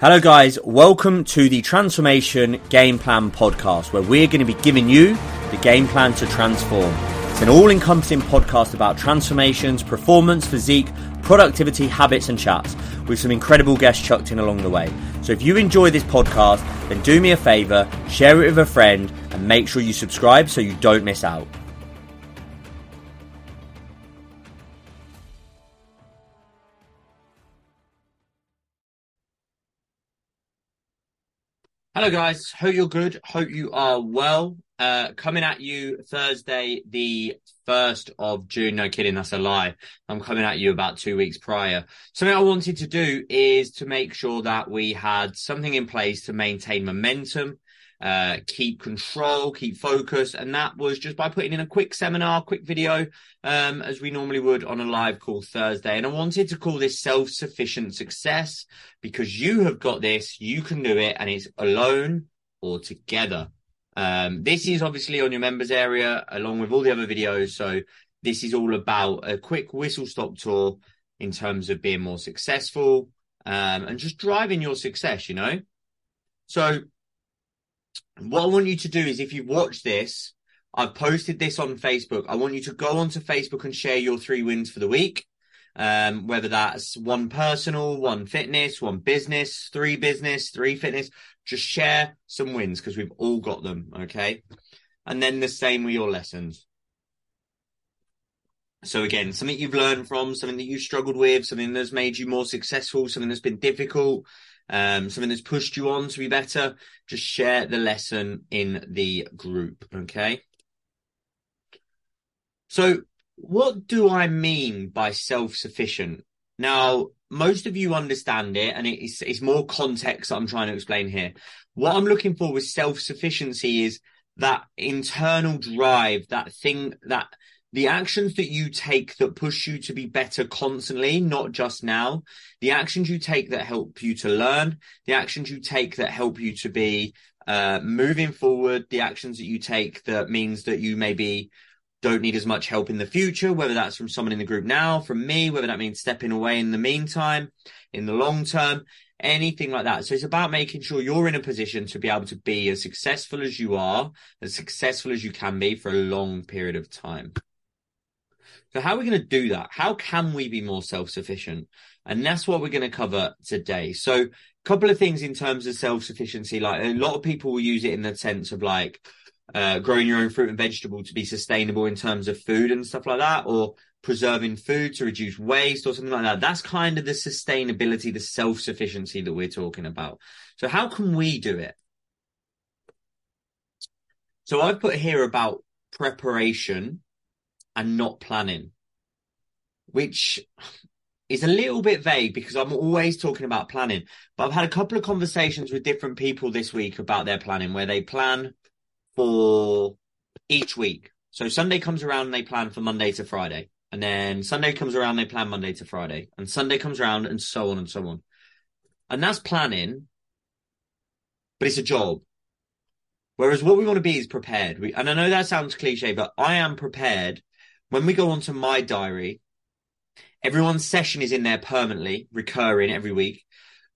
Hello, guys. Welcome to the Transformation Game Plan podcast, where we're going to be giving you the game plan to transform. It's an all encompassing podcast about transformations, performance, physique, productivity, habits, and chats, with some incredible guests chucked in along the way. So if you enjoy this podcast, then do me a favor, share it with a friend, and make sure you subscribe so you don't miss out. Hello, guys. Hope you're good. Hope you are well. Uh, coming at you Thursday, the 1st of June. No kidding, that's a lie. I'm coming at you about two weeks prior. Something I wanted to do is to make sure that we had something in place to maintain momentum uh, keep control, keep focus. And that was just by putting in a quick seminar, quick video, um, as we normally would on a live call Thursday. And I wanted to call this self-sufficient success because you have got this, you can do it, and it's alone or together. Um, this is obviously on your members area along with all the other videos. So this is all about a quick whistle stop tour in terms of being more successful, um, and just driving your success, you know? So what I want you to do is if you've watched this, I've posted this on Facebook. I want you to go onto Facebook and share your three wins for the week. Um, whether that's one personal, one fitness, one business, three business, three fitness, just share some wins because we've all got them. Okay. And then the same with your lessons. So again, something you've learned from, something that you struggled with, something that's made you more successful, something that's been difficult, um, something that's pushed you on to be better, just share the lesson in the group. Okay. So what do I mean by self-sufficient? Now, most of you understand it and it's, it's more context that I'm trying to explain here. What I'm looking for with self-sufficiency is that internal drive, that thing that the actions that you take that push you to be better constantly, not just now, the actions you take that help you to learn, the actions you take that help you to be uh, moving forward, the actions that you take that means that you maybe don't need as much help in the future, whether that's from someone in the group now, from me, whether that means stepping away in the meantime, in the long term, anything like that. So it's about making sure you're in a position to be able to be as successful as you are, as successful as you can be for a long period of time. So how are we going to do that? How can we be more self-sufficient? And that's what we're going to cover today. So a couple of things in terms of self-sufficiency, like a lot of people will use it in the sense of like, uh, growing your own fruit and vegetable to be sustainable in terms of food and stuff like that, or preserving food to reduce waste or something like that. That's kind of the sustainability, the self-sufficiency that we're talking about. So how can we do it? So I've put here about preparation and not planning, which is a little bit vague because I'm always talking about planning. But I've had a couple of conversations with different people this week about their planning where they plan for each week. So Sunday comes around and they plan for Monday to Friday. And then Sunday comes around, they plan Monday to Friday. And Sunday comes around and so on and so on. And that's planning, but it's a job. Whereas what we want to be is prepared. We, and I know that sounds cliche, but I am prepared when we go onto my diary, everyone's session is in there permanently, recurring every week.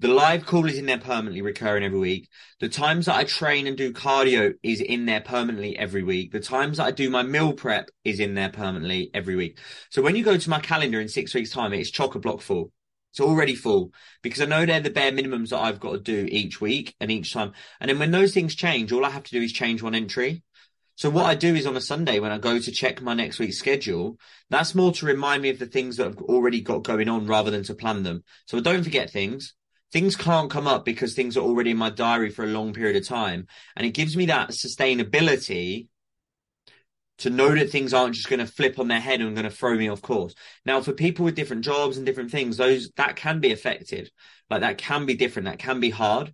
The live call is in there permanently, recurring every week. The times that I train and do cardio is in there permanently every week. The times that I do my meal prep is in there permanently every week. So when you go to my calendar in six weeks time, it's chock a block full. It's already full because I know they're the bare minimums that I've got to do each week and each time. And then when those things change, all I have to do is change one entry. So what I do is on a Sunday when I go to check my next week's schedule, that's more to remind me of the things that I've already got going on rather than to plan them. So I don't forget things. Things can't come up because things are already in my diary for a long period of time. And it gives me that sustainability to know that things aren't just going to flip on their head and going to throw me off course. Now, for people with different jobs and different things, those that can be affected. Like that can be different. That can be hard.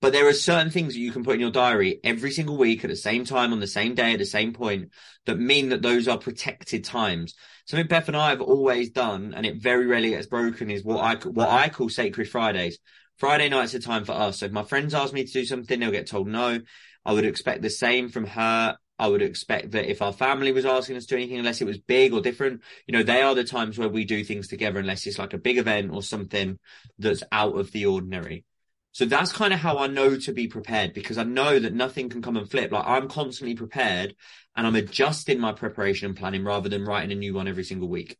But there are certain things that you can put in your diary every single week at the same time, on the same day, at the same point, that mean that those are protected times. Something Beth and I have always done, and it very rarely gets broken, is what I what I call sacred Fridays. Friday night's a time for us. So if my friends ask me to do something, they'll get told no. I would expect the same from her I would expect that if our family was asking us to do anything, unless it was big or different, you know, they are the times where we do things together, unless it's like a big event or something that's out of the ordinary. So that's kind of how I know to be prepared because I know that nothing can come and flip. Like I'm constantly prepared and I'm adjusting my preparation and planning rather than writing a new one every single week.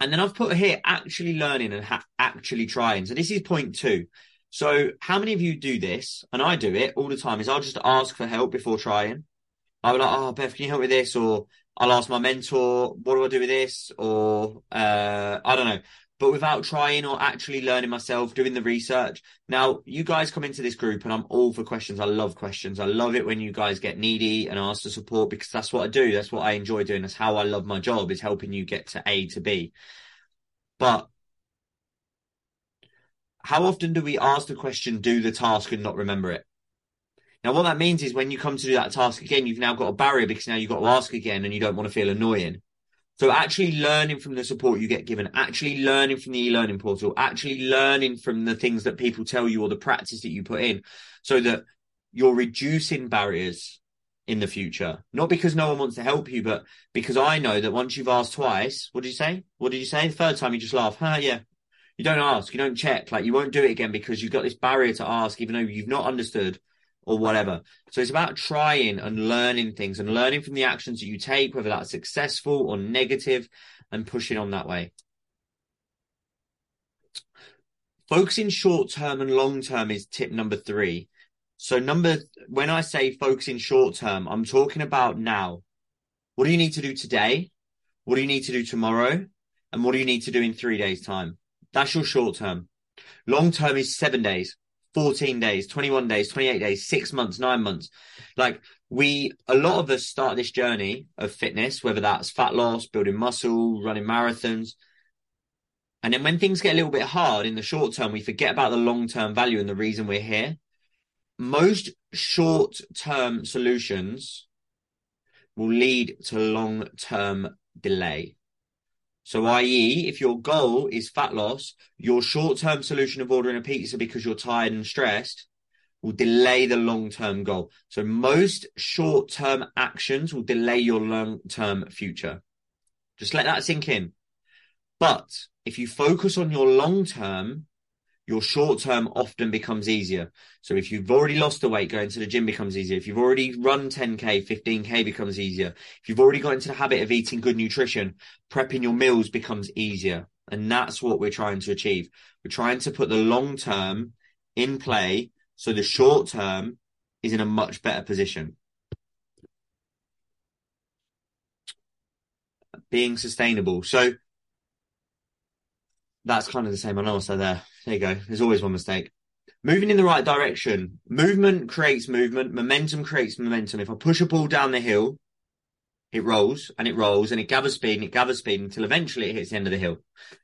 And then I've put here actually learning and ha- actually trying. So this is point two. So how many of you do this? And I do it all the time is I'll just ask for help before trying. I'll be like, oh, Beth, can you help me with this? Or I'll ask my mentor, what do I do with this? Or, uh, I don't know, but without trying or actually learning myself, doing the research. Now, you guys come into this group and I'm all for questions. I love questions. I love it when you guys get needy and ask for support because that's what I do. That's what I enjoy doing. That's how I love my job is helping you get to A to B. But how often do we ask the question, do the task and not remember it? Now, what that means is when you come to do that task again, you've now got a barrier because now you've got to ask again and you don't want to feel annoying. So actually learning from the support you get given, actually learning from the e-learning portal, actually learning from the things that people tell you or the practice that you put in so that you're reducing barriers in the future. Not because no one wants to help you, but because I know that once you've asked twice, what did you say? What did you say? The third time you just laugh. Huh, yeah, you don't ask, you don't check, like you won't do it again because you've got this barrier to ask, even though you've not understood or whatever. So it's about trying and learning things and learning from the actions that you take, whether that's successful or negative, and pushing on that way. Focusing short term and long term is tip number three. So number when I say focusing short term, I'm talking about now. What do you need to do today? What do you need to do tomorrow? And what do you need to do in three days' time? That's your short term. Long term is seven days, 14 days, 21 days, 28 days, six months, nine months. Like we, a lot of us start this journey of fitness, whether that's fat loss, building muscle, running marathons. And then when things get a little bit hard in the short term, we forget about the long term value and the reason we're here. Most short term solutions will lead to long term delay. So, i.e., if your goal is fat loss, your short term solution of ordering a pizza because you're tired and stressed will delay the long term goal. So, most short term actions will delay your long term future. Just let that sink in. But if you focus on your long term, your short term often becomes easier. So if you've already lost the weight, going to the gym becomes easier. If you've already run 10k, 15k becomes easier. If you've already got into the habit of eating good nutrition, prepping your meals becomes easier. And that's what we're trying to achieve. We're trying to put the long term in play so the short term is in a much better position. Being sustainable. So that's kind of the same. I know. So there, there you go. There's always one mistake. Moving in the right direction. Movement creates movement. Momentum creates momentum. If I push a ball down the hill, it rolls and it rolls and it gathers speed and it gathers speed until eventually it hits the end of the hill.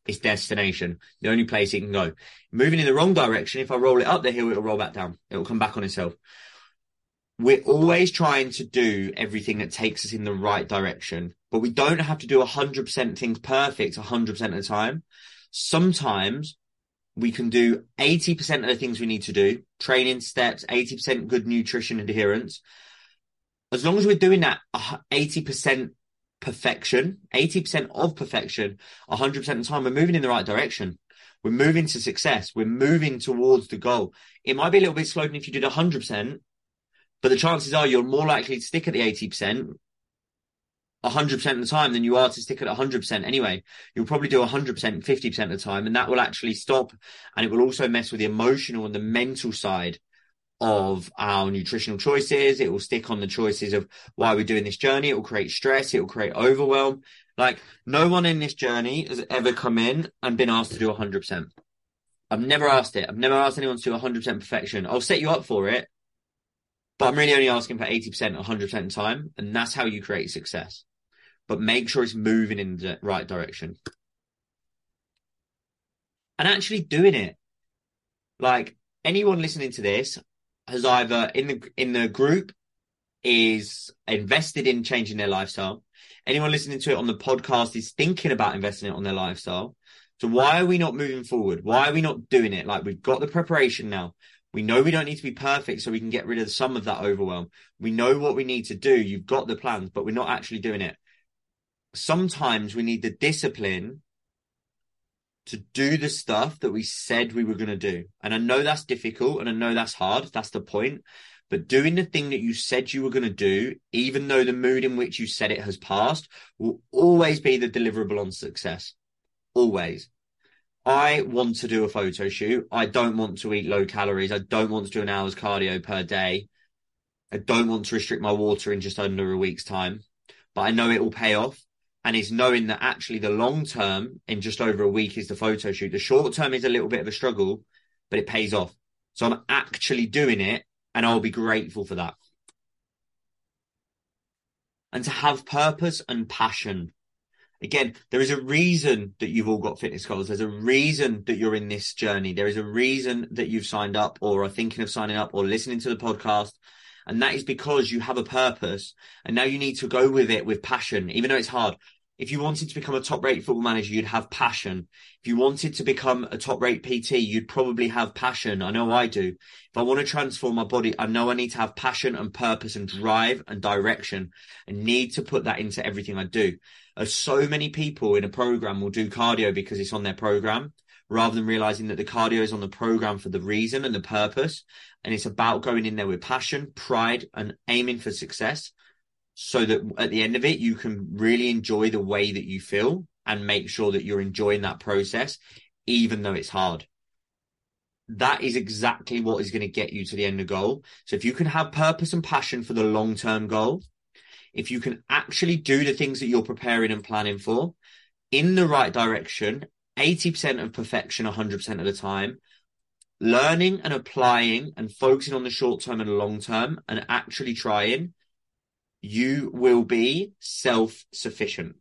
Its destination, the only place it can go. Moving in the wrong direction, if I roll it up the hill, it'll roll back down. It'll come back on itself. We're always trying to do everything that takes us in the right direction, but we don't have to do 100% things perfect 100% of the time sometimes we can do 80% of the things we need to do, training steps, 80% good nutrition adherence. As long as we're doing that 80% perfection, 80% of perfection, 100% of the time, we're moving in the right direction. We're moving to success. We're moving towards the goal. It might be a little bit slower than if you did 100%, but the chances are you're more likely to stick at the 80% 100% of the time than you are to stick at 100% anyway. You'll probably do 100%, 50% of the time, and that will actually stop. And it will also mess with the emotional and the mental side of our nutritional choices. It will stick on the choices of why we're doing this journey. It will create stress. It will create overwhelm. Like no one in this journey has ever come in and been asked to do 100%. I've never asked it. I've never asked anyone to do 100% perfection. I'll set you up for it, but I'm really only asking for 80%, 100% time. And that's how you create success but make sure it's moving in the right direction. And actually doing it. Like anyone listening to this has either in the in the group is invested in changing their lifestyle. Anyone listening to it on the podcast is thinking about investing it on their lifestyle. So why are we not moving forward? Why are we not doing it? Like we've got the preparation now. We know we don't need to be perfect so we can get rid of some of that overwhelm. We know what we need to do. You've got the plans, but we're not actually doing it. Sometimes we need the discipline to do the stuff that we said we were going to do. And I know that's difficult and I know that's hard. That's the point. But doing the thing that you said you were going to do, even though the mood in which you said it has passed, will always be the deliverable on success. Always. I want to do a photo shoot. I don't want to eat low calories. I don't want to do an hour's cardio per day. I don't want to restrict my water in just under a week's time, but I know it will pay off. And is knowing that actually the long term in just over a week is the photo shoot. The short term is a little bit of a struggle, but it pays off. So I'm actually doing it and I'll be grateful for that. And to have purpose and passion. Again, there is a reason that you've all got fitness goals. There's a reason that you're in this journey. There is a reason that you've signed up or are thinking of signing up or listening to the podcast. And that is because you have a purpose and now you need to go with it with passion, even though it's hard if you wanted to become a top rate football manager, you'd have passion. If you wanted to become a top rate PT, you'd probably have passion. I know I do. If I want to transform my body, I know I need to have passion and purpose and drive and direction and need to put that into everything I do. As so many people in a program will do cardio because it's on their program rather than realizing that the cardio is on the program for the reason and the purpose. And it's about going in there with passion, pride and aiming for success so that at the end of it, you can really enjoy the way that you feel and make sure that you're enjoying that process, even though it's hard. That is exactly what is going to get you to the end of the goal. So if you can have purpose and passion for the long term goal, if you can actually do the things that you're preparing and planning for in the right direction, 80% of perfection 100% of the time, learning and applying and focusing on the short term and long term and actually trying you will be self sufficient.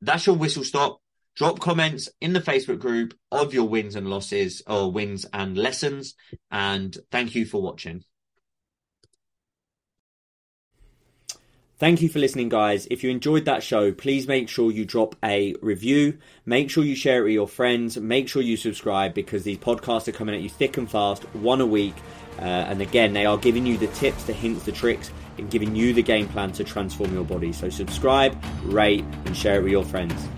That's your whistle stop. Drop comments in the Facebook group of your wins and losses or wins and lessons. And thank you for watching. Thank you for listening, guys. If you enjoyed that show, please make sure you drop a review. Make sure you share it with your friends. Make sure you subscribe because these podcasts are coming at you thick and fast, one a week. Uh, and again, they are giving you the tips, the hints, the tricks in giving you the game plan to transform your body. So subscribe, rate, and share it with your friends.